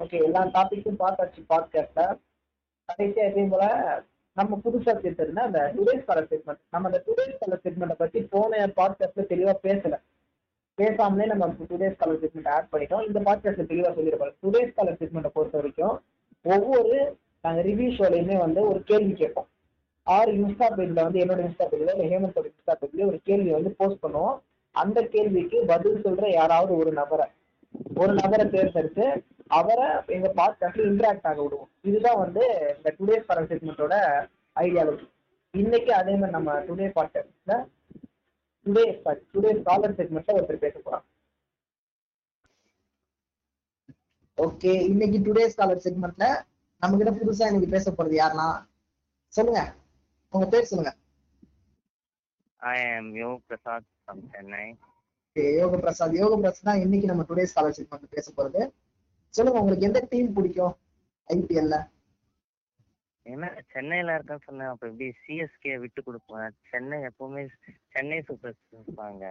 Speaker 1: ஓகே எல்லா டாபிக்கும் பார்த்தாச்சு பாட்காஸ்ட்ல கடைசியா இதே போல நம்ம புதுசா சேர்த்திருந்த அந்த டுடேஸ் காலர் ஸ்டேட்மெண்ட் நம்ம அந்த டுடேஸ் காலர் ஸ்டேட்மெண்ட்டை பத்தி போன பாட்காஸ்ட்ல தெளிவா பேசல. பேசாமலே நம்ம டுடேஸ் ஸ்காலர் ஸ்டேட்மெண்ட் ஆட் பண்ணிட்டோம். இந்த பாட்காஸ்ட்ல தெளிவா சொல்லியிருப்பாங்க டுடேஸ் காலர் ஸ்டேட்மெண்ட்டை பொறுத்த வரைக்கும் ஒவ்வொரு நாங்கள் ரிவ்யூ ஷோலையுமே வந்து ஒரு கேள்வி கேட்போம். ஆறு இன்ஸ்டா பேஜ்ல வந்து என்னோட இன்ஸ்டா பேஜ்ல இல்லை ஹேமந்தோட இன்ஸ்டா பேஜ்ல ஒரு கேள்வி வந்து போஸ்ட் பண்ணுவோம். அந்த கேள்விக்கு பதில் சொல்ற யாராவது ஒரு நபரை. ஒரு நபரை தேர்ந்தெடுத்து அவரை எங்க பாட்காஸ்ட்ல இன்டராக்ட் ஆக விடுவோம். இதுதான் வந்து இந்த டுடேஸ் ஃபாரன் செக்மெண்ட்டோட ஐடியாலஜி இன்னைக்கு அதே மாதிரி நம்ம டுடே பாட்காஸ்ட்ல டுடே டுடே ஸ்காலர் செக்மெண்ட்ல ஒருத்தர் பேச போறாங்க. ஓகே இன்னைக்கு டுடே ஸ்காலர் செக்மெண்ட்ல நம்ம கிட்ட புதுசா இன்னைக்கு பேச போறது யாருன்னா சொல்லுங்க. உங்க பேர் சொல்லுங்க.
Speaker 3: I am Yog Prasad from Chennai.
Speaker 1: Okay, யோக பிரசாத் யோக பிரசாத் தான் இன்னைக்கு நம்ம டுடே ஸ்காலர் செக்மெண்ட் பேச போறது. சொல்லுங்க உங்களுக்கு எந்த டீம் பிடிக்கும்? ஐபிஎல்ல
Speaker 3: என்ன சென்னையில இருக்கேன்னு சொன்னேன். அப்ப எப்படி சிஎஸ்கே விட்டு கொடுப்பேன். சென்னை எப்பவுமே சென்னை சூப்பர் இருப்பாங்க.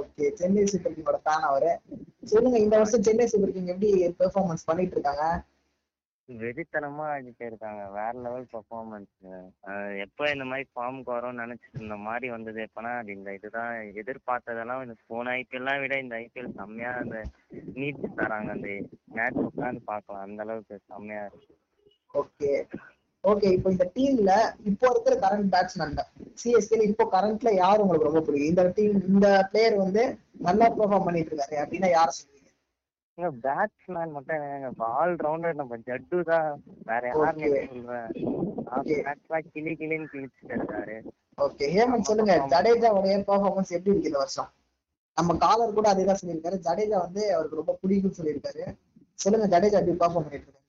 Speaker 1: ஓகே சென்னை சூப்பர் கிங்கோட ஃபேன் அவரு. சொல்லுங்க இந்த வருஷம் சென்னை சூப்பர் கிங் எப்படி பெர்ஃபார்மன்ஸ் பண்ணிட்டு இருக்காங்க?
Speaker 3: வெறித்தனமா ஆடிட்டே இருக்காங்க. வேற லெவல் பர்ஃபார்மன்ஸ் எப்போ இந்த மாதிரி ஃபார்முக்கு வரும்னு நினைச்சிட்டு இருந்த மாதிரி வந்தது. எப்பனா அது இந்த இதுதான் எதிர்பார்த்ததெல்லாம் இந்த போன ஐபிஎல்லாம் விட இந்த ஐபிஎல் செம்மையா அந்த நீட் தராங்க. அந்த மேட்ச் உட்காந்து பார்க்கலாம். அந்த அளவுக்கு செம்மையா இருக்கு.
Speaker 1: ஓகே ஓகே இப்போ இந்த டீம்ல இப்போ இருக்கிற கரண்ட் பேட்ஸ்மேன் சிஎஸ்கேல இப்போ கரண்ட்ல யார் உங்களுக்கு ரொம்ப பிடிக்கும்? இந்த டீம் இந்த பிளேயர் வந்து நல்லா பெர்ஃபார்ம் பண்ணிட்டு இருக்காரு. அப்படின்னா யார சொல்லுவீங்க?
Speaker 3: இங்க பேட்ஸ்மேன் மட்டும் இல்லைங்க. ஆல் ரவுண்டர் நம்ம ஜட்டு தான். வேற யாருன்னு. சொல்றேன். கிளி கிளின்னு கிழிச்சிட்டு இருக்காரு.
Speaker 1: ஓகே ஹேமந்த் சொல்லுங்க ஜடேஜாவுடைய பெர்ஃபார்மன்ஸ் எப்படி இருக்கு இந்த வருஷம்? நம்ம காலர் கூட அதே தான் சொல்லியிருக்காரு. ஜடேஜா வந்து அவருக்கு ரொம்ப பிடிக்கும்னு சொல்லியிருக்காரு. சொல்லுங்க ஜடேஜா எப்படி பெர்ஃபார்ம் பண்ணிட்டு இருக்காரு?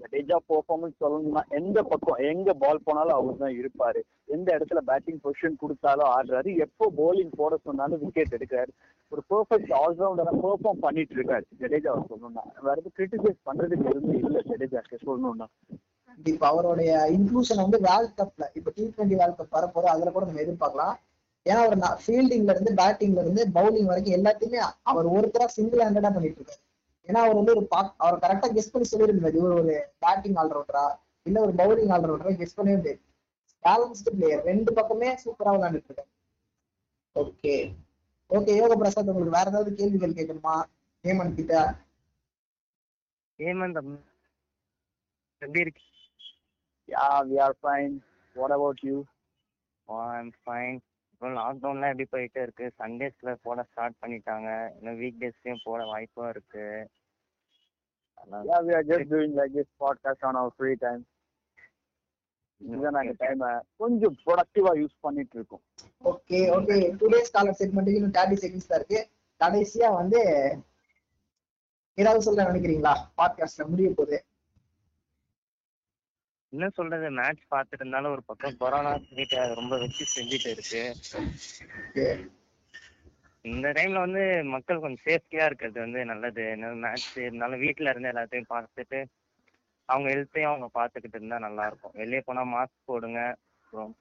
Speaker 2: ஜடேஜா பெர்ஃபார்மன்ஸ் சொல்லணும்னா எந்த பக்கம் எங்க பால் போனாலும் அவர் தான் இருப்பாரு. எந்த இடத்துல பேட்டிங் பொசிஷன் கொடுத்தாலும் ஆடுறாரு. எப்போ போலிங் போட சொன்னாலும் விக்கெட் எடுக்கிறாரு. ஒரு பெர்ஃபெக்ட் ஆல்ரவுண்டரா பெர்ஃபார்ம் பண்ணிட்டு இருக்காரு. ஜடேஜா சொல்லணும்னா. வேற எதுவும் கிரிட்டிசைஸ் பண்றதுக்கு எதுவுமே இல்ல ஜடேஜாக்கு சொல்லணும்னா.
Speaker 4: இப்ப அவருடைய இன்க்ளூஷன் வந்து வேர்ல்ட் கப்ல இப்ப டி டுவெண்ட்டி வேர்ல்ட் கப் வரப்போது அதுல கூட நம்ம எதிர்பார்க்கலாம். ஏன்னா அவர் ஃபீல்டிங்ல இருந்து பேட்டிங்ல இருந்து பவுலிங் வரைக்கும் எல்லாத்தையுமே அவர் ஒருத்தரா சிங்கிள் ஹேண்டடா பண்ணிட்டு இருக்காரு. ஏன்னா அவர் வந்து ஒரு அவர் கரெக்டா கெஸ் பண்ணி சொல்லியிருந்தாரு இவர் ஒரு பேட்டிங் ஆல்ரவுண்டரா இல்ல ஒரு பவுலிங் ஆல்ரவுண்டரா கெஸ் பண்ணவே முடியாது பேலன்ஸ்டு பிளேயர் ரெண்டு பக்கமே சூப்பரா விளையாண்டுட்டு இருக்காரு. ஓகே ஓகே யோக பிரசாத் உங்களுக்கு வேற ஏதாவது கேள்விகள் கேட்கணுமா? ஹேமந்த் கிட்ட?
Speaker 3: ஹேமந்த் எப்படி இருக்கு?
Speaker 2: Yeah we are fine what about you
Speaker 3: I'm fine அப்புறம் லாக்டவுன்லாம் எப்படி போயிட்டே இருக்கு? சண்டேஸ்ல போட ஸ்டார்ட் பண்ணிட்டாங்க. இன்னும் வீக் டேஸ்லயும் போட வாய்ப்பும் இருக்கு.
Speaker 2: Yeah, we are just doing like this podcast on our free time. இதுதான் நாங்க டைம் கொஞ்சம் ப்ரொடக்டிவா யூஸ் பண்ணிட்டு இருக்கோம்
Speaker 4: okay okay two days caller செக்மெண்ட்டுக்கு இன்னும் தேர்ட்டி செகண்ட்ஸ் தான் இருக்கு. கடைசியா வந்து ஏதாவது சொல்ல நினைக்கிறீங்களா? பாட்காஸ்ட்ல முடிய போகுது
Speaker 3: என்ன சொல்றது? மேட்ச் பார்த்துட்டு இருந்தாலும் ஒரு பக்கம் கொரோனா ரொம்ப வச்சு செஞ்சுட்டு இருக்கு. இந்த டைம்ல வந்து மக்கள் கொஞ்சம் சேஃப்டியா இருக்கிறது வந்து நல்லது. மேட்ச் இருந்தாலும் வீட்டுல இருந்து எல்லாத்தையும் பார்த்துட்டு அவங்க ஹெல்த்தையும் அவங்க பார்த்துக்கிட்டு இருந்தா நல்லா இருக்கும். வெளியே போனா மாஸ்க் போடுங்க. அப்புறம்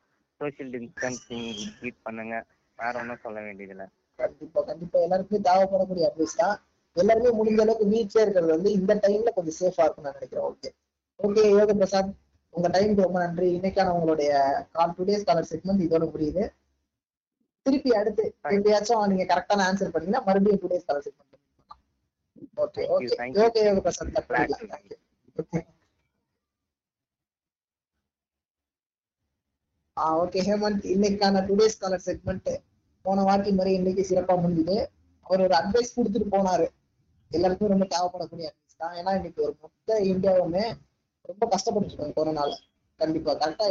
Speaker 3: சோஷியல் டிஸ்டன்சிங் கீப் பண்ணுங்க. வேற ஒன்றும் சொல்ல வேண்டியதில்ல.
Speaker 4: கண்டிப்பா கண்டிப்பா. எல்லாருக்குமே தேவைப்படக்கூடிய அட்வைஸ் தான். எல்லாருமே முடிஞ்ச அளவுக்கு வீட்லயே இருக்கிறது வந்து இந்த டைம்ல கொஞ்சம் சேஃபா இருக்கும்னு நான் நினைக்கிறேன். ஓகே ஓகே யோக பிரசாத் உங்க டைம்க்கு ரொம்ப நன்றி. இன்னைக்கான உங்களுடைய call two days caller segment இதோட முடியுது. திருப்பி அடுத்து எப்படியாச்சும் நீங்க கரெக்டான ஆன்சர் பண்ணீங்கன்னா மறுபடியும் two days caller segment okay okay. Okay யோக you. Okay. Ah okay Hemant இன்னைக்கான டூ டேஸ் காலர் செக்மெண்ட் போன வாட்டி மாதிரி இன்னைக்கு சிறப்பா முடிஞ்சுது. அவர் ஒரு அட்வைஸ் கொடுத்துட்டு போனாரு. எல்லாருக்குமே ரொம்ப தேவைப்படக்கூடிய அட்வைஸ் தான். ஏன்னா இன்னைக்கு ஒரு மொத்த இந்தியாவுமே ரொம்ப கஷ்டப்பட்டு இருக்காங்க கொரோனால கண்டிப்பா கரெக்டா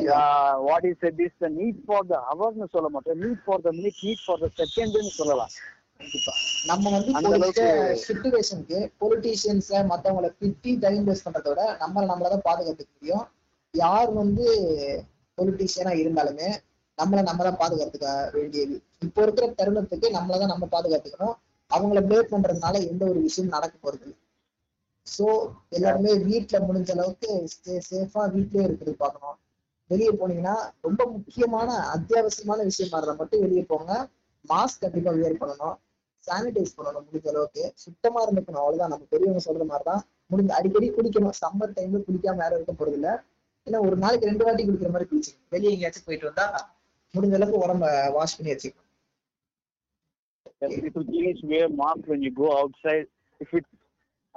Speaker 2: what is is the need for the ஹவர்னு சொல்ல மாட்டோம் need for the minute need for the செகண்ட்னு சொல்லலாம்.
Speaker 4: கண்டிப்பா. நம்ம வந்து
Speaker 2: அந்த அளவுக்கு-
Speaker 4: சுச்சுவேஷனுக்கு பொலிட்டீஷியன்ஸ மத்தவங்கள திட்டி டைம் வேஸ்ட் பண்றத விட நம்மள நம்மளதான் பாதுகாத்துக்க முடியும். யார் வந்து பொலிட்டீஷியனா இருந்தாலுமே நம்மள நம்ம தான் பாதுகாத்துக்க வேண்டியது. இப்போ இருக்கிற தருணத்துக்கு நம்மள தான் நம்ம பாதுகாத்துக்கணும். அவங்கள ப்ளேட் பண்றதுனால எந்த ஒரு விஷயம் நடக்க போறது இல்லை. சோ எல்லாருமே வீட்டில் முடிஞ்ச அளவுக்கு ஸ்டே சேஃபா வீட்லயே இருக்கிறது பார்க்கணும். வெளியே போனீங்கன்னா ரொம்ப முக்கியமான அத்தியாவசியமான விஷயமா இருந்தால் மட்டும் வெளியே போங்க. மாஸ்க் கண்டிப்பாக வியர் பண்ணணும். சானிடைஸ் பண்ணணும் முடிஞ்ச அளவுக்கு. சுத்தமாக இருந்துக்கணும். அவ்வளோதான் நம்ம பெரியவங்க சொல்ற மாதிரிதான். முடிஞ்ச அடிக்கடி குளிக்கணும். சம்மர் டைம்ல குளிக்காம யாரும் இருக்க போறது இல்லை. ஏன்னா ஒரு நாளைக்கு ரெண்டு வாட்டி குளிக்கிற மாதிரி குளிச்சுக்கணும். வெளியே எங்கேயாச்சும் போயிட்டு வந்தா முடிஞ்ச அளவுக்கு உடம்ப வாஷ் பண்ணி வச்சுக்கணும்.
Speaker 2: People please wear mask when you go outside if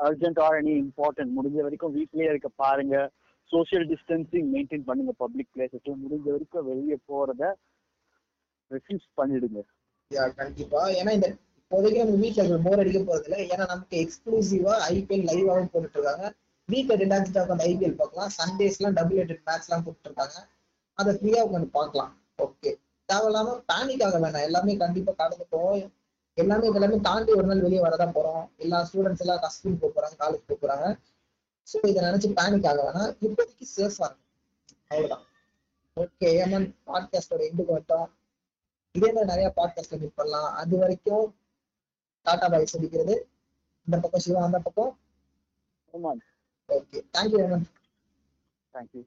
Speaker 2: urgent or any important முடிஞ்ச வரைக்கும் வீட்லயே இருக்க பாருங்க. சோஷியல் டிஸ்டன்சிங் மெயின்டைன் பண்ணுங்க பப்ளிக் பிளேசஸ்ல முடிஞ்ச வரைக்கும் வெளியே போறத ரெஃப்யூஸ் பண்ணிடுங்க.
Speaker 4: கண்டிப்பா. ஏன்னா இந்த இப்போதைக்கு நம்ம வீட்டுல போர் அடிக்க போறது இல்லை ஏன்னா நமக்கு எக்ஸ்க்ளூசிவா ஐபிஎல் லைவாவும் போட்டுட்டு இருக்காங்க வீட்ல ரிலாக்ஸ்டா உட்காந்து ஐபிஎல் பார்க்கலாம். சண்டேஸ் எல்லாம் டபுள் எயிட் மேட்ச் எல்லாம் போட்டுட்டு இருக்காங்க அதை ஃப்ரீயா உட்காந்து பார்க்கலாம். ஓகே தேவையில்லாம பேனிக் ஆக வேணாம். எல்லாமே கண்டிப்பா கடந்து போவோம் எல்லாமே எல்லாமே தாண்டி ஒரு நாள் வெளியே வரதான் போறோம். எல்லா ஸ்டூடெண்ட்ஸ் எல்லாம் ஸ்கூல் போக போறாங்க காலேஜ் போக போறாங்க. ஸோ இதை நினைச்சு பேனிக் ஆக வேணாம். இப்போதைக்கு சேஃபா இருக்கும். அவ்வளவுதான். ஓகே ஏமன் பாட்காஸ்டோட எண்டுக்கு வந்துட்டோம். இதே மாதிரி நிறைய பாட்காஸ்ட்ல மீட் பண்ணலாம். அது வரைக்கும் டாடா பாய் சொல்லிக்கிறது. இந்த பக்கம் சிவா அந்த பக்கம். Okay thank you Yemen
Speaker 2: thank you